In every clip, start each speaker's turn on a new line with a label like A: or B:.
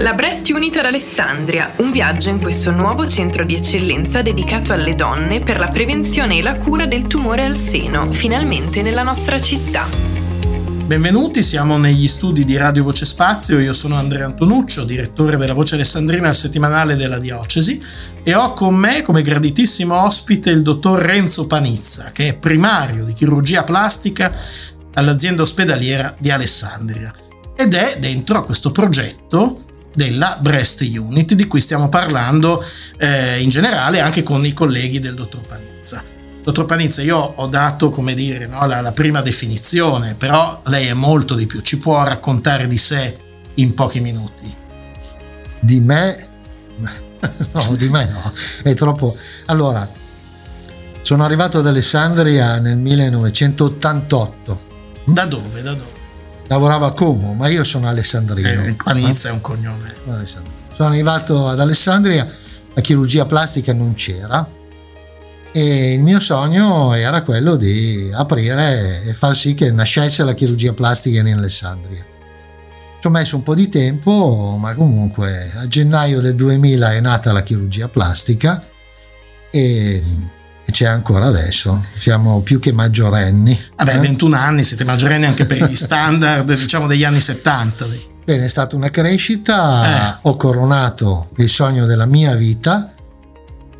A: La Breast Unit ad Alessandria, un viaggio in questo nuovo centro di eccellenza dedicato alle donne per la prevenzione e la cura del tumore al seno, finalmente nella nostra città.
B: Benvenuti, siamo negli studi di Radio Voce Spazio, io sono Andrea Antonuccio, direttore della Voce Alessandrina al settimanale della Diocesi e ho con me come graditissimo ospite il dottor Renzo Panizza, che è primario di chirurgia plastica all'azienda ospedaliera di Alessandria ed è dentro a questo progetto della Breast Unit di cui stiamo parlando eh, in generale anche con i colleghi del dottor Panizza. Dottor Panizza, io ho dato, come dire, no, la, la prima definizione, però lei è molto di più. Ci può raccontare di sé in pochi minuti?
C: Di me? No, di me no, è troppo. Allora, sono arrivato ad Alessandria nel 1988.
B: Da dove? Da dove?
C: Lavorava a Como, ma io sono alessandrino.
B: Eh, Panizza è un cognome.
C: Sono arrivato ad Alessandria, la chirurgia plastica non c'era e il mio sogno era quello di aprire e far sì che nascesse la chirurgia plastica in Alessandria. Ci ho messo un po' di tempo, ma comunque a gennaio del 2000 è nata la chirurgia plastica e e c'è ancora adesso, siamo più che maggiorenni.
B: Vabbè, eh? 21 anni, siete maggiorenni anche per gli standard diciamo degli anni 70.
C: Bene, è stata una crescita, eh. ho coronato il sogno della mia vita,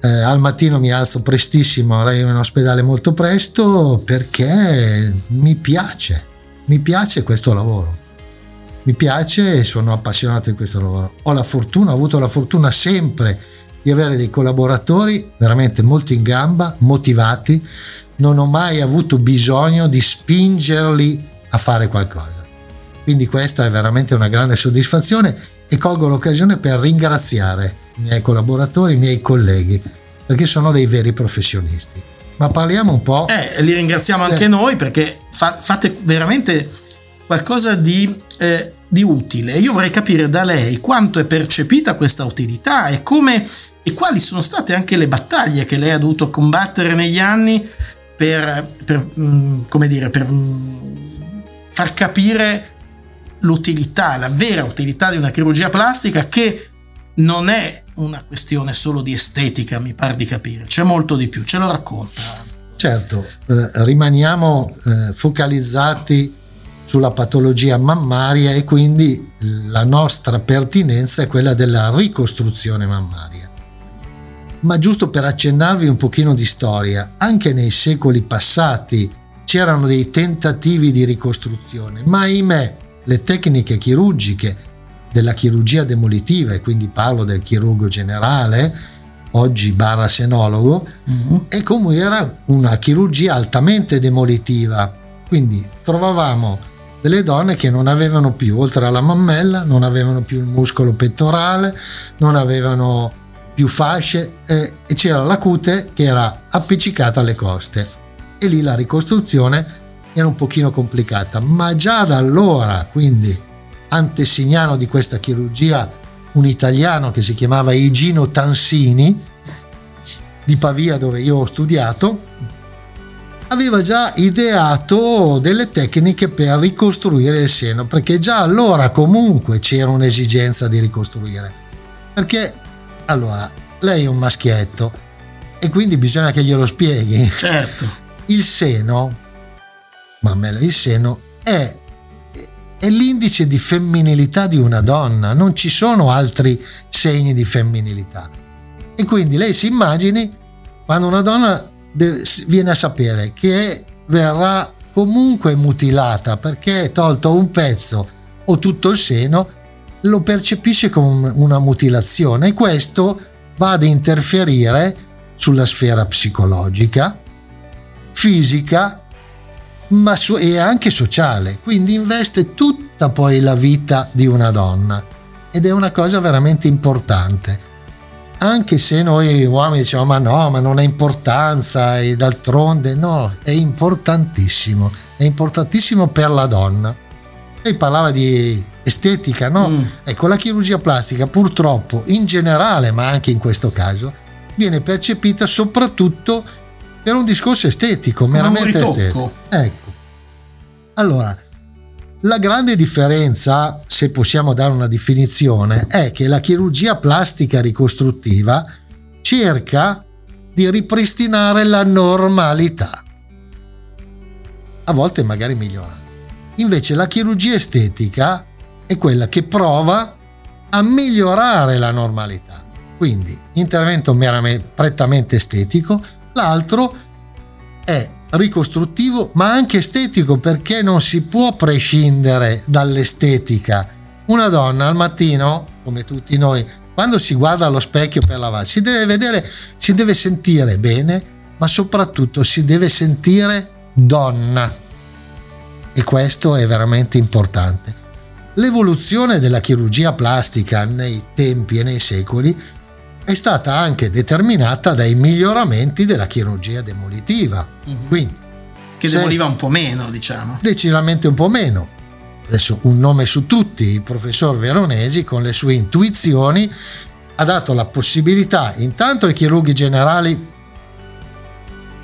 C: eh, al mattino mi alzo prestissimo, arrivo in ospedale molto presto perché mi piace, mi piace questo lavoro. Mi piace e sono appassionato di questo lavoro. Ho la fortuna, ho avuto la fortuna sempre di avere dei collaboratori veramente molto in gamba, motivati. Non ho mai avuto bisogno di spingerli a fare qualcosa. Quindi questa è veramente una grande soddisfazione e colgo l'occasione per ringraziare i miei collaboratori, i miei colleghi, perché sono dei veri professionisti. Ma parliamo un po'.
B: Eh, li ringraziamo anche eh. noi perché fa- fate veramente qualcosa di, eh, di utile. Io vorrei capire da lei quanto è percepita questa utilità e come e quali sono state anche le battaglie che lei ha dovuto combattere negli anni per, per mm, come dire, per mm, far capire l'utilità, la vera utilità di una chirurgia plastica che non è una questione solo di estetica, mi pare di capire, c'è molto di più, ce lo racconta.
C: Certo, eh, rimaniamo eh, focalizzati sulla patologia mammaria e quindi la nostra pertinenza è quella della ricostruzione mammaria. Ma giusto per accennarvi un pochino di storia, anche nei secoli passati c'erano dei tentativi di ricostruzione, ma ahimè le tecniche chirurgiche della chirurgia demolitiva, e quindi parlo del chirurgo generale, oggi barra senologo, mm-hmm. e come era una chirurgia altamente demolitiva. Quindi trovavamo delle donne che non avevano più, oltre alla mammella, non avevano più il muscolo pettorale, non avevano più fasce eh, e c'era la cute che era appiccicata alle coste. E lì la ricostruzione era un pochino complicata ma già da allora quindi antesignano di questa chirurgia un italiano che si chiamava Igino Tansini di Pavia dove io ho studiato aveva già ideato delle tecniche per ricostruire il seno perché già allora comunque c'era un'esigenza di ricostruire perché allora, lei è un maschietto e quindi bisogna che glielo spieghi.
B: Certo.
C: Il seno, mammella, il seno è, è l'indice di femminilità di una donna, non ci sono altri segni di femminilità. E quindi lei si immagini quando una donna viene a sapere che verrà comunque mutilata perché è tolto un pezzo o tutto il seno, lo percepisce come una mutilazione e questo va ad interferire sulla sfera psicologica, fisica, ma su- e anche sociale. Quindi investe tutta poi la vita di una donna ed è una cosa veramente importante. Anche se noi uomini diciamo ma no, ma non ha importanza e d'altronde no, è importantissimo, è importantissimo per la donna. Lei parlava di estetica, no? Mm. Ecco, la chirurgia plastica purtroppo in generale, ma anche in questo caso, viene percepita soprattutto per un discorso estetico, Come meramente estetico. Ecco. Allora, La grande differenza, se possiamo dare una definizione, è che la chirurgia plastica ricostruttiva cerca di ripristinare la normalità, a volte magari migliorando. Invece la chirurgia estetica è quella che prova a migliorare la normalità. Quindi intervento meramente, prettamente estetico, l'altro è ricostruttivo ma anche estetico perché non si può prescindere dall'estetica. Una donna al mattino, come tutti noi, quando si guarda allo specchio per lavarsi, si deve vedere, si deve sentire bene, ma soprattutto si deve sentire donna. E questo è veramente importante. L'evoluzione della chirurgia plastica nei tempi e nei secoli è stata anche determinata dai miglioramenti della chirurgia demolitiva. Mm-hmm. Quindi,
B: che demoliva un po' meno, diciamo.
C: Decisamente un po' meno. Adesso un nome su tutti, il professor Veronesi con le sue intuizioni ha dato la possibilità intanto ai chirurghi generali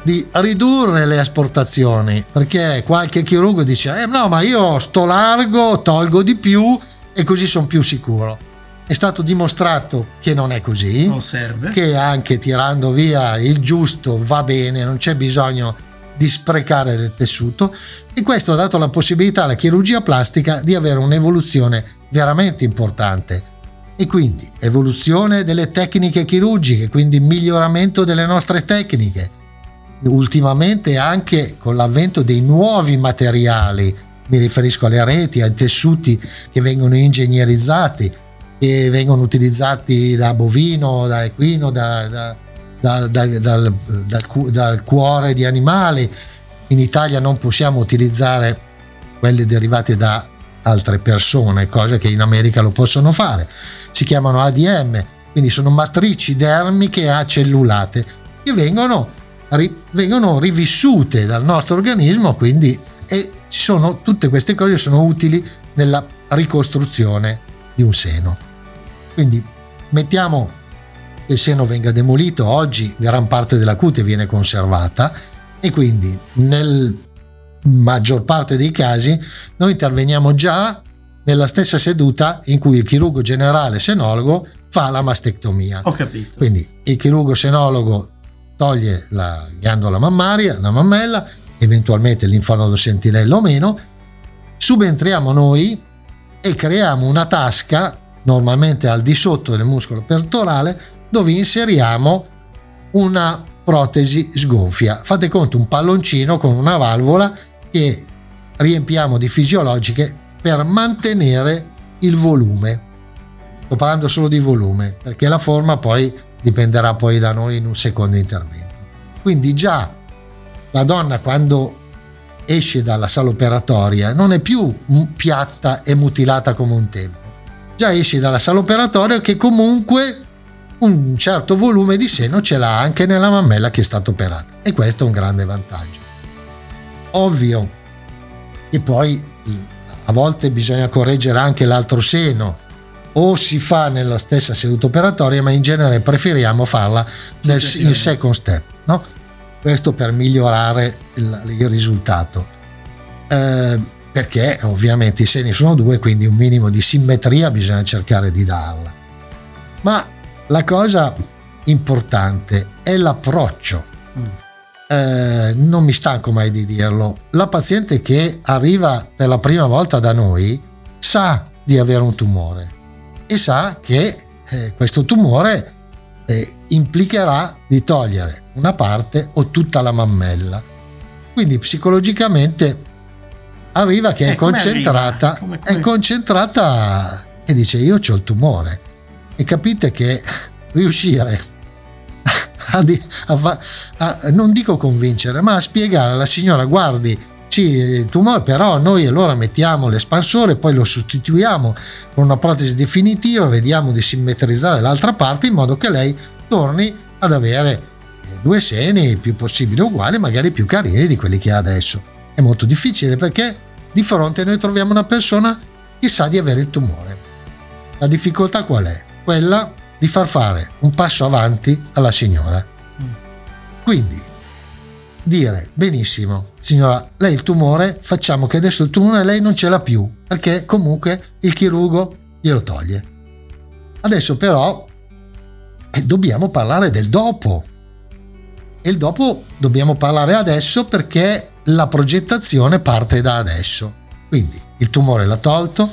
C: di ridurre le esportazioni perché qualche chirurgo dice eh no ma io sto largo tolgo di più e così sono più sicuro è stato dimostrato che non è così,
B: non serve.
C: che anche tirando via il giusto va bene, non c'è bisogno di sprecare del tessuto e questo ha dato la possibilità alla chirurgia plastica di avere un'evoluzione veramente importante e quindi evoluzione delle tecniche chirurgiche, quindi miglioramento delle nostre tecniche. Ultimamente anche con l'avvento dei nuovi materiali, mi riferisco alle reti, ai tessuti che vengono ingegnerizzati, che vengono utilizzati da bovino, da equino, da, da, da, dal, dal, cuore di animali. In Italia non possiamo utilizzare quelli derivati da altre persone, cose che in America lo possono fare. Si chiamano ADM, quindi sono matrici dermiche acellulate che vengono, ri, vengono rivissute dal nostro organismo, quindi e sono, tutte queste cose sono utili nella ricostruzione di un seno. Quindi mettiamo che il seno venga demolito, oggi gran parte della cute viene conservata e quindi nel maggior parte dei casi noi interveniamo già nella stessa seduta in cui il chirurgo generale senologo fa la mastectomia.
B: Ho capito.
C: Quindi il chirurgo senologo toglie la ghiandola mammaria, la mammella, eventualmente l'infonodo sentinella o meno, subentriamo noi e creiamo una tasca normalmente al di sotto del muscolo pettorale, dove inseriamo una protesi sgonfia. Fate conto un palloncino con una valvola che riempiamo di fisiologiche per mantenere il volume. Sto parlando solo di volume, perché la forma poi dipenderà poi da noi in un secondo intervento. Quindi già la donna quando esce dalla sala operatoria non è più piatta e mutilata come un tempo già esci dalla sala operatoria che comunque un certo volume di seno ce l'ha anche nella mammella che è stata operata e questo è un grande vantaggio. Ovvio che poi a volte bisogna correggere anche l'altro seno o si fa nella stessa seduta operatoria ma in genere preferiamo farla nel in second step no? Questo per migliorare il, il risultato eh, perché ovviamente i seni sono due, quindi un minimo di simmetria bisogna cercare di darla. Ma la cosa importante è l'approccio. Eh, non mi stanco mai di dirlo. La paziente che arriva per la prima volta da noi sa di avere un tumore e sa che eh, questo tumore eh, implicherà di togliere una parte o tutta la mammella. Quindi psicologicamente arriva che è eh, concentrata, come, come... è concentrata e dice io ho il tumore. E capite che riuscire a, a, a, non dico convincere, ma a spiegare alla signora guardi, sì, il tumore, però noi allora mettiamo l'espansore, poi lo sostituiamo con una protesi definitiva, vediamo di simmetrizzare l'altra parte in modo che lei torni ad avere due seni il più possibile uguali, magari più carini di quelli che ha adesso. È molto difficile perché di fronte noi troviamo una persona che sa di avere il tumore. La difficoltà qual è? Quella di far fare un passo avanti alla signora. Quindi, dire benissimo signora lei il tumore facciamo che adesso il tumore lei non ce l'ha più perché comunque il chirurgo glielo toglie adesso però eh, dobbiamo parlare del dopo e il dopo dobbiamo parlare adesso perché la progettazione parte da adesso quindi il tumore l'ha tolto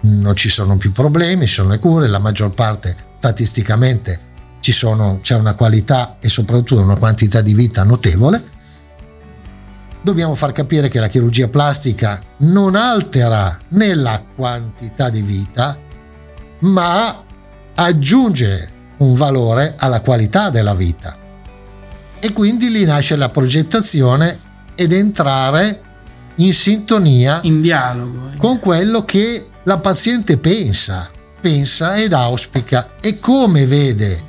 C: non ci sono più problemi sono le cure la maggior parte statisticamente sono, c'è una qualità e soprattutto una quantità di vita notevole. Dobbiamo far capire che la chirurgia plastica non altera né la quantità di vita, ma aggiunge un valore alla qualità della vita. E quindi lì nasce la progettazione ed entrare in sintonia,
B: in dialogo,
C: con quello che la paziente pensa, pensa ed auspica e come vede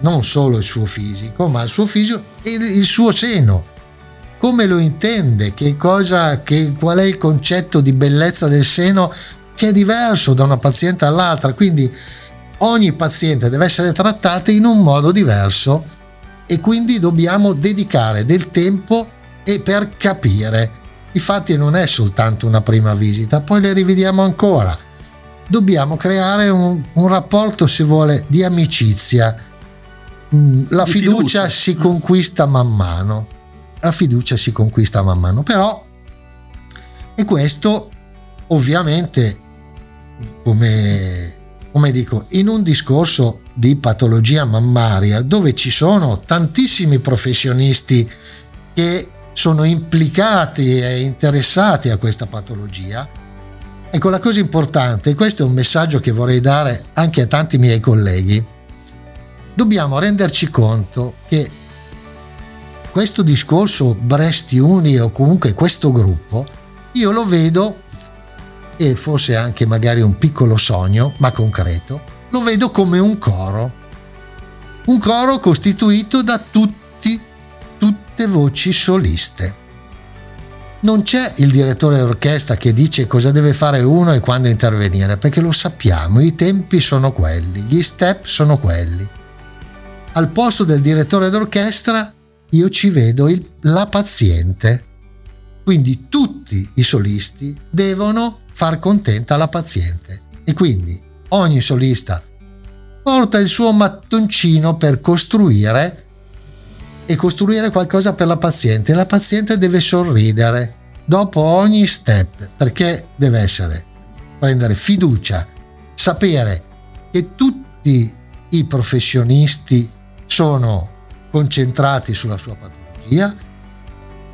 C: non solo il suo fisico, ma il suo fisico e il suo seno. Come lo intende? Che cosa, che, qual è il concetto di bellezza del seno che è diverso da una paziente all'altra? Quindi ogni paziente deve essere trattato in un modo diverso e quindi dobbiamo dedicare del tempo e per capire. Infatti non è soltanto una prima visita, poi le rivediamo ancora. Dobbiamo creare un, un rapporto, se vuole, di amicizia Mm, la fiducia, fiducia, si conquista man mano. La fiducia si conquista man mano, però e questo ovviamente come, come dico in un discorso di patologia mammaria dove ci sono tantissimi professionisti che sono implicati e interessati a questa patologia. Ecco la cosa importante e questo è un messaggio che vorrei dare anche a tanti miei colleghi dobbiamo renderci conto che questo discorso Bresti Uni o comunque questo gruppo, io lo vedo, e forse anche magari un piccolo sogno, ma concreto, lo vedo come un coro. Un coro costituito da tutti, tutte voci soliste. Non c'è il direttore d'orchestra che dice cosa deve fare uno e quando intervenire, perché lo sappiamo, i tempi sono quelli, gli step sono quelli al posto del direttore d'orchestra io ci vedo il, la paziente. Quindi tutti i solisti devono far contenta la paziente e quindi ogni solista porta il suo mattoncino per costruire e costruire qualcosa per la paziente. La paziente deve sorridere dopo ogni step perché deve essere prendere fiducia, sapere che tutti i professionisti sono concentrati sulla sua patologia,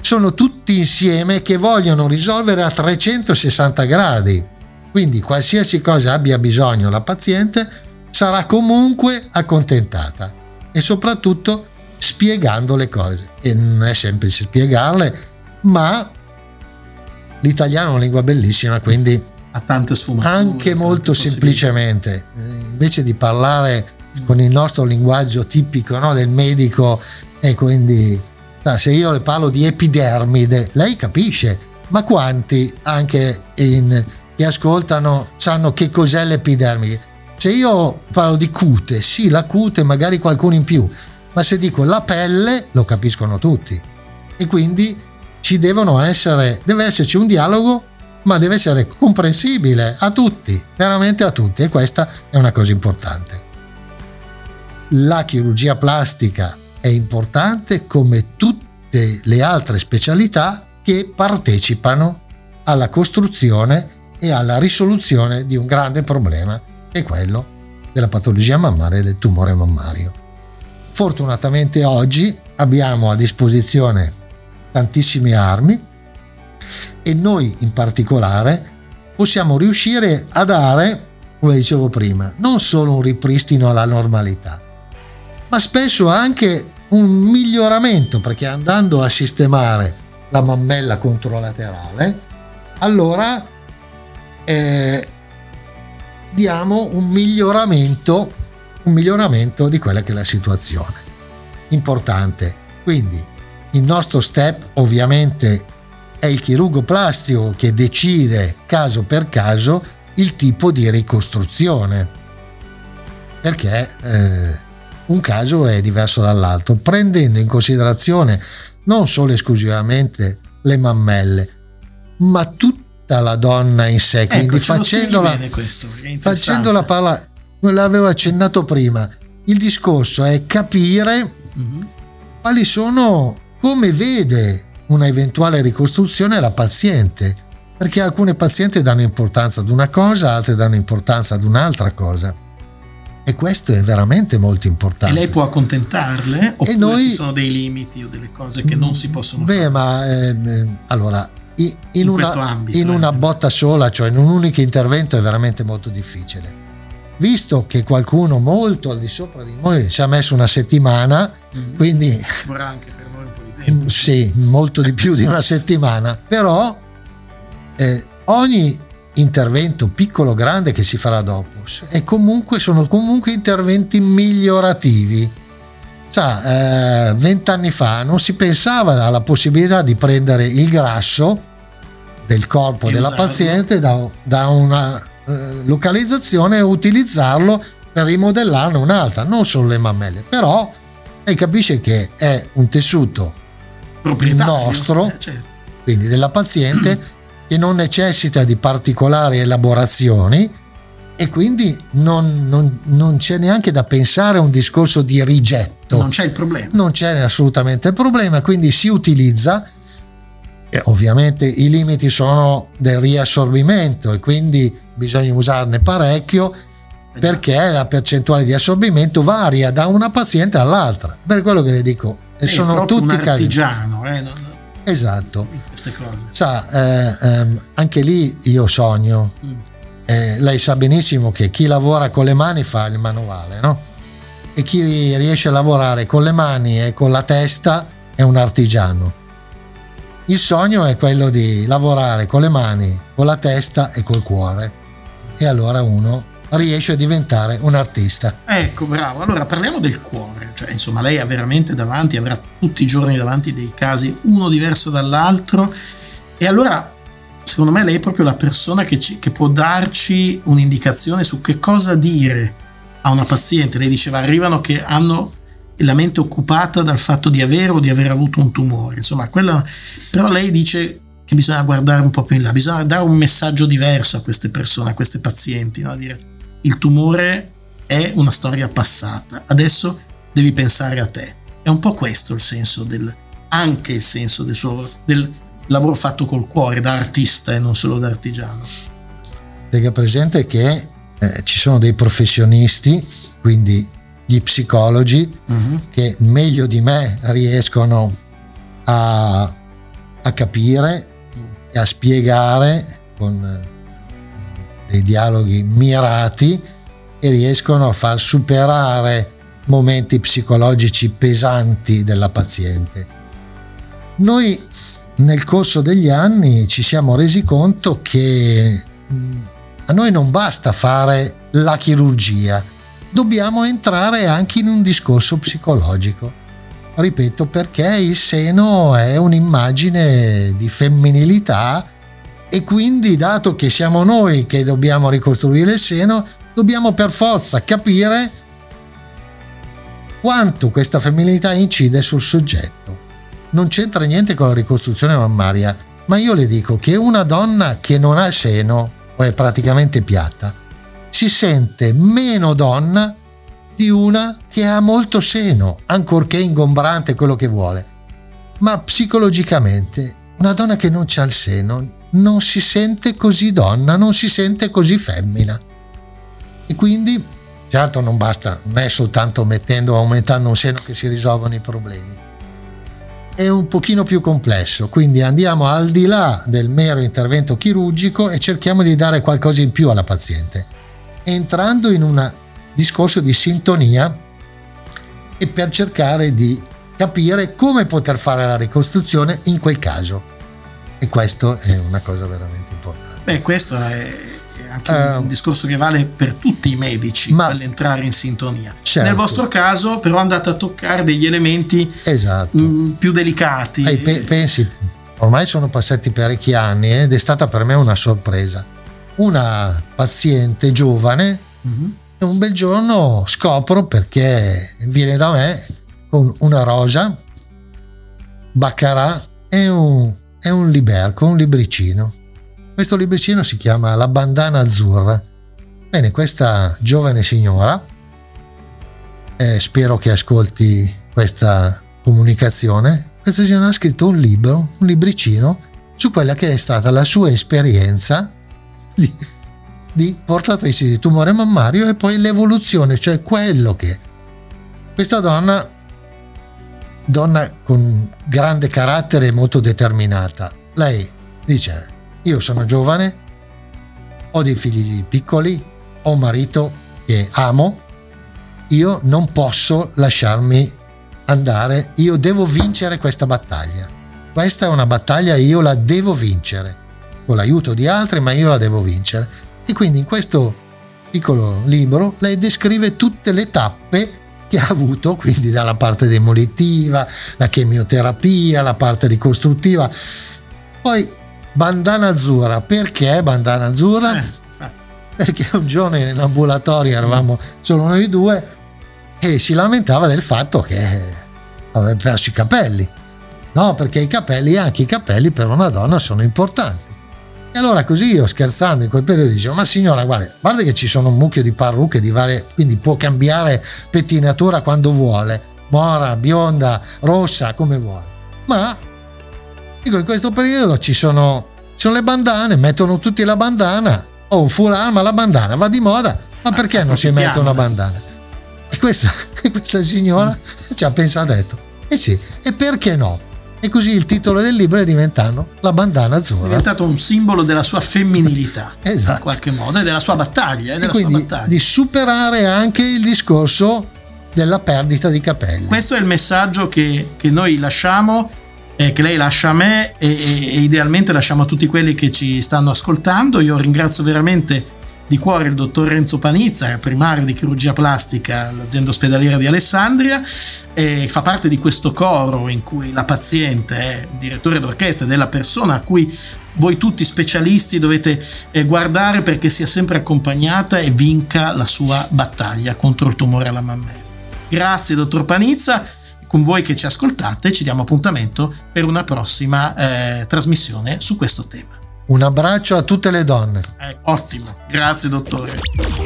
C: sono tutti insieme che vogliono risolvere a 360 gradi. Quindi qualsiasi cosa abbia bisogno la paziente sarà comunque accontentata e soprattutto spiegando le cose. E non è semplice spiegarle, ma l'italiano è una lingua bellissima, quindi
B: ha tante sfumature.
C: Anche molto semplicemente, invece di parlare con il nostro linguaggio tipico no, del medico e quindi se io le parlo di epidermide lei capisce ma quanti anche in, che ascoltano sanno che cos'è l'epidermide. Se io parlo di cute sì la cute magari qualcuno in più ma se dico la pelle lo capiscono tutti. E quindi ci devono essere deve esserci un dialogo ma deve essere comprensibile a tutti veramente a tutti e questa è una cosa importante. La chirurgia plastica è importante come tutte le altre specialità che partecipano alla costruzione e alla risoluzione di un grande problema che è quello della patologia mammaria e del tumore mammario. Fortunatamente oggi abbiamo a disposizione tantissime armi e noi in particolare possiamo riuscire a dare, come dicevo prima, non solo un ripristino alla normalità, ma spesso anche un miglioramento perché andando a sistemare la mammella controlaterale, allora eh, diamo un miglioramento, un miglioramento di quella che è la situazione. Importante. Quindi il nostro step ovviamente è il chirurgo plastico che decide caso per caso il tipo di ricostruzione. Perché eh, un caso è diverso dall'altro, prendendo in considerazione non solo esclusivamente le mammelle, ma tutta la donna in sé,
B: Ecco,
C: quindi facendola,
B: questo,
C: facendola parlare, come l'avevo accennato prima, il discorso è capire
B: Mhm.
C: quali sono, come vede una eventuale ricostruzione la paziente, perché alcune pazienti danno importanza ad una cosa, altre danno importanza ad un'altra cosa. E questo è veramente molto
B: E
C: importante.
B: lei può accontentarle oppure
C: noi-
B: ci sono dei limiti o delle cose che non si possono
C: Beh,
B: fare?
C: ma ehm, allora, in,
B: In
C: una,
B: ambito,
C: in
B: eh.
C: una botta sola, cioè in un unico intervento, è veramente molto difficile. Visto che qualcuno molto al di sopra di noi ci ha messo una settimana,
B: Mhm.
C: quindi
B: vorrà anche per noi un po' di tempo.
C: Sì, molto di più di una settimana, però eh, ogni intervento piccolo o grande che si farà dopo è comunque, sono comunque interventi migliorativi. Sa, eh, vent'anni fa non si pensava alla possibilità di prendere il grasso del corpo
B: E
C: della
B: usarlo.
C: paziente da, da una eh, localizzazione e utilizzarlo per rimodellarne un'altra, non solo le mammelle, però lei capisce che è un tessuto nostro.
B: Eh, certo.
C: quindi della paziente che non necessita di particolari elaborazioni e quindi non, non- non c'è neanche da pensare a un discorso di rigetto.
B: Non c'è il problema.
C: Non c'è assolutamente problema, quindi si utilizza. E ovviamente i limiti sono del riassorbimento e quindi bisogna usarne parecchio perché la percentuale di assorbimento varia da una paziente all'altra. Per quello che le dico, e
B: È
C: sono tutti
B: un artigiano eh, non-
C: Esatto.
B: in queste cose.
C: Sa, eh, ehm, anche lì io sogno.
B: Mm.
C: Eh, lei sa benissimo che chi lavora con le mani fa il manuale, no? E chi riesce a lavorare con le mani e con la testa è un artigiano. Il sogno è quello di lavorare con le mani, con la testa e col cuore. E allora uno riesce a diventare un artista.
B: Ecco, bravo. Allora parliamo del cuore. Cioè, insomma, lei ha veramente davanti, avrà tutti i giorni davanti dei casi, uno diverso dall'altro. E allora, secondo me, lei è proprio la persona che, ci- che può darci un'indicazione su che cosa dire a una paziente. Lei diceva, arrivano che hanno la mente occupata dal fatto di avere o di aver avuto un tumore. Insomma, quella... però lei dice che bisogna guardare un po' più in là, bisogna dare un messaggio diverso a queste persone, a queste pazienti, no? dire il tumore è una storia passata, adesso devi pensare a te. È un po' questo il senso del, anche il senso del suo del lavoro fatto col cuore, da artista e non solo da artigiano.
C: Tenga presente che eh, ci sono dei professionisti, quindi gli psicologi, che meglio di me riescono a, a capire e a spiegare con eh, dei dialoghi mirati e riescono a far superare momenti psicologici pesanti della paziente. Noi nel corso degli anni ci siamo resi conto che mh, a noi non basta fare la chirurgia, dobbiamo entrare anche in un discorso psicologico. Ripeto, perché il seno è un'immagine di femminilità e quindi, dato che siamo noi che dobbiamo ricostruire il seno, dobbiamo per forza capire quanto questa femminilità incide sul soggetto. Non c'entra niente con la ricostruzione mammaria, ma io le dico che una donna che non ha il seno o è praticamente piatta si sente meno donna di una che ha molto seno, ancorché ingombrante quello che vuole. Ma psicologicamente una donna che non ha il seno non si sente così donna, non si sente così femmina. E quindi, certo, non basta, non è soltanto mettendo o aumentando un seno che si risolvono i problemi. È un pochino più complesso, quindi andiamo al di là del mero intervento chirurgico e cerchiamo di dare qualcosa in più alla paziente, entrando in un discorso di sintonia e per cercare di capire come poter fare la ricostruzione in quel caso. E questo è una cosa veramente importante.
B: Beh, questo è anche
C: Eh,
B: un discorso che vale per tutti i medici,
C: ma-
B: nell'entrare in sintonia.
C: Certo.
B: Nel vostro caso, però, andate a toccare degli elementi
C: Esatto.
B: mh, più delicati.
C: Hai, pe- pensi, ormai sono passati parecchi anni ed è stata per me una sorpresa. Una paziente giovane
B: Mhm.
C: e un bel giorno scopro perché viene da me con una rosa Baccarat è un, è un liberco, un libricino. Questo libricino si chiama La bandana azzurra. Bene, questa giovane signora, eh, spero che ascolti questa comunicazione, questa signora ha scritto un libro, un libricino, su quella che è stata la sua esperienza di, di portatrice di tumore mammario e poi l'evoluzione, cioè quello che questa donna, donna con grande carattere e molto determinata, lei dice io sono giovane, ho dei figli piccoli, ho un marito che amo, io non posso lasciarmi andare, io devo vincere questa battaglia. Questa è una battaglia io la devo vincere, con l'aiuto di altri, ma io la devo vincere. E quindi in questo piccolo libro lei descrive tutte le tappe che ha avuto, quindi dalla parte demolitiva, la chemioterapia, la parte ricostruttiva. Poi bandana azzurra, perché bandana azzurra? Eh, perché un giorno in ambulatorio eravamo solo noi due e si lamentava del fatto che avrebbe perso i capelli. No, perché i capelli, anche i capelli per una donna sono importanti. E allora così io scherzando in quel periodo dicevo, ma signora guarda, guarda che ci sono un mucchio di parrucche di varie, quindi può cambiare pettinatura quando vuole, mora, bionda, rossa, come vuole. Ma dico in questo periodo ci sono, ci sono le bandane, mettono tutti la bandana, o oh, un foulard, ma la bandana va di moda, ma perché non si mette una bandana? E questa, questa signora ci ha pensato, ha detto, eh sì, e perché no? E così il titolo del libro è diventato La bandana azzurra. È
B: diventato un simbolo della sua femminilità, esatto. in qualche modo, e della sua battaglia.
C: E, quindi
B: battaglia.
C: di superare anche il discorso della perdita di capelli.
B: Questo è il messaggio che, che noi lasciamo, eh, che lei lascia a me e, e, e idealmente lasciamo a tutti quelli che ci stanno ascoltando. Io ringrazio veramente di cuore il dottor Renzo Panizza, primario di chirurgia plastica all'azienda ospedaliera di Alessandria, e fa parte di questo coro in cui la paziente è direttore d'orchestra ed è la persona a cui voi tutti specialisti dovete eh, guardare perché sia sempre accompagnata e vinca la sua battaglia contro il tumore alla mammella. Grazie dottor Panizza con voi che ci ascoltate ci diamo appuntamento per una prossima eh, trasmissione su questo tema.
C: Un abbraccio a tutte le donne.
B: Eh, ottimo, grazie dottore.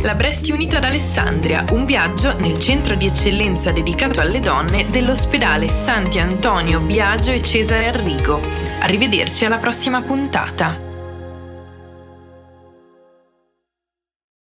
A: La Breast Unit ad Alessandria, un viaggio nel centro di eccellenza dedicato alle donne dell'ospedale Santi Antonio Biagio e Cesare Arrigo. Arrivederci alla prossima puntata.